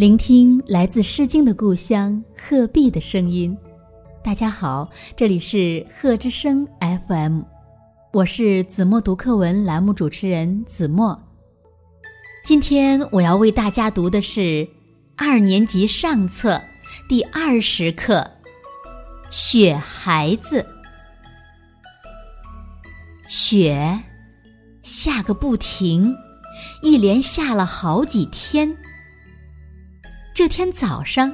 聆听来自《诗经》的故乡鹤壁的声音。大家好，这里是鹤之声 FM，我是子墨读课文栏目主持人子墨。今天我要为大家读的是二年级上册第二十课《雪孩子》。雪下个不停，一连下了好几天。这天早上，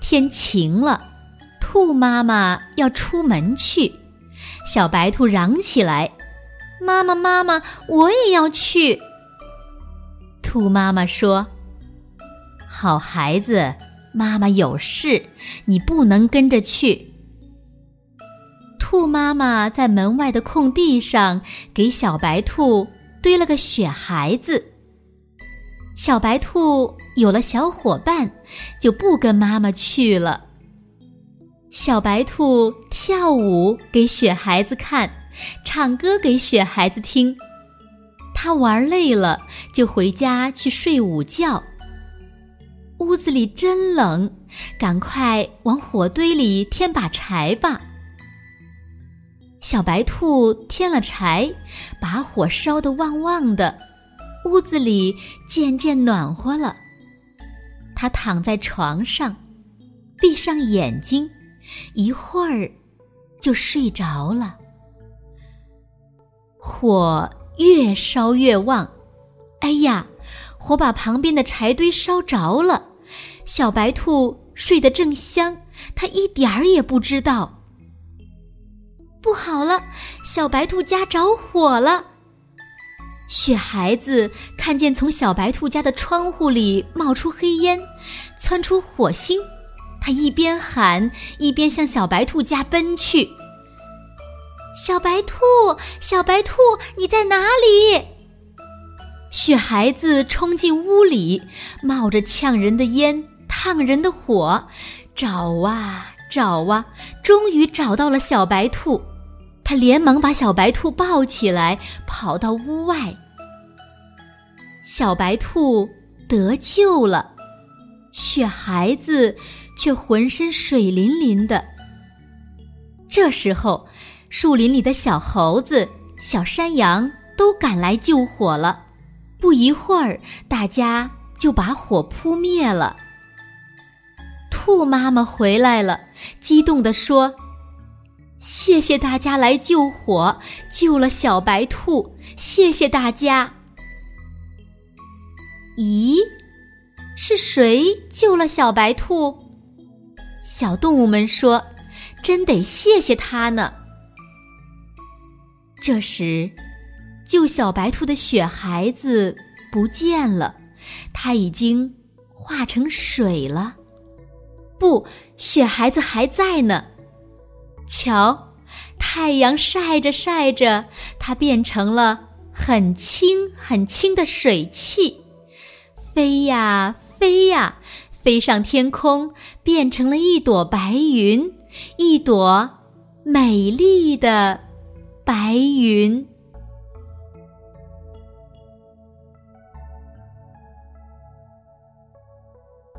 天晴了，兔妈妈要出门去，小白兔嚷起来：“妈妈，妈妈，我也要去。”兔妈妈说：“好孩子，妈妈有事，你不能跟着去。”兔妈妈在门外的空地上给小白兔堆了个雪孩子。小白兔有了小伙伴，就不跟妈妈去了。小白兔跳舞给雪孩子看，唱歌给雪孩子听。他玩累了，就回家去睡午觉。屋子里真冷，赶快往火堆里添把柴吧。小白兔添了柴，把火烧得旺旺的。屋子里渐渐暖和了，他躺在床上，闭上眼睛，一会儿就睡着了。火越烧越旺，哎呀，火把旁边的柴堆烧着了。小白兔睡得正香，它一点儿也不知道。不好了，小白兔家着火了。雪孩子看见从小白兔家的窗户里冒出黑烟，窜出火星，他一边喊一边向小白兔家奔去。小白兔，小白兔，你在哪里？雪孩子冲进屋里，冒着呛人的烟、烫人的火，找啊找啊，终于找到了小白兔。他连忙把小白兔抱起来，跑到屋外。小白兔得救了，雪孩子却浑身水淋淋的。这时候，树林里的小猴子、小山羊都赶来救火了。不一会儿，大家就把火扑灭了。兔妈妈回来了，激动地说。谢谢大家来救火，救了小白兔。谢谢大家。咦，是谁救了小白兔？小动物们说：“真得谢谢他呢。”这时，救小白兔的雪孩子不见了，他已经化成水了。不，雪孩子还在呢。瞧，太阳晒着晒着，它变成了很轻很轻的水汽，飞呀飞呀，飞上天空，变成了一朵白云，一朵美丽的白云。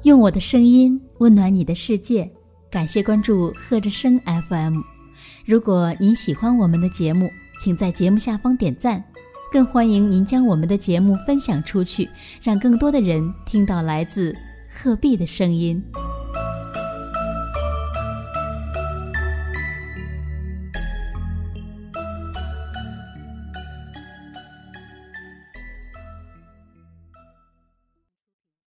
用我的声音温暖你的世界。感谢关注贺之声 FM。如果您喜欢我们的节目，请在节目下方点赞，更欢迎您将我们的节目分享出去，让更多的人听到来自鹤壁的声音。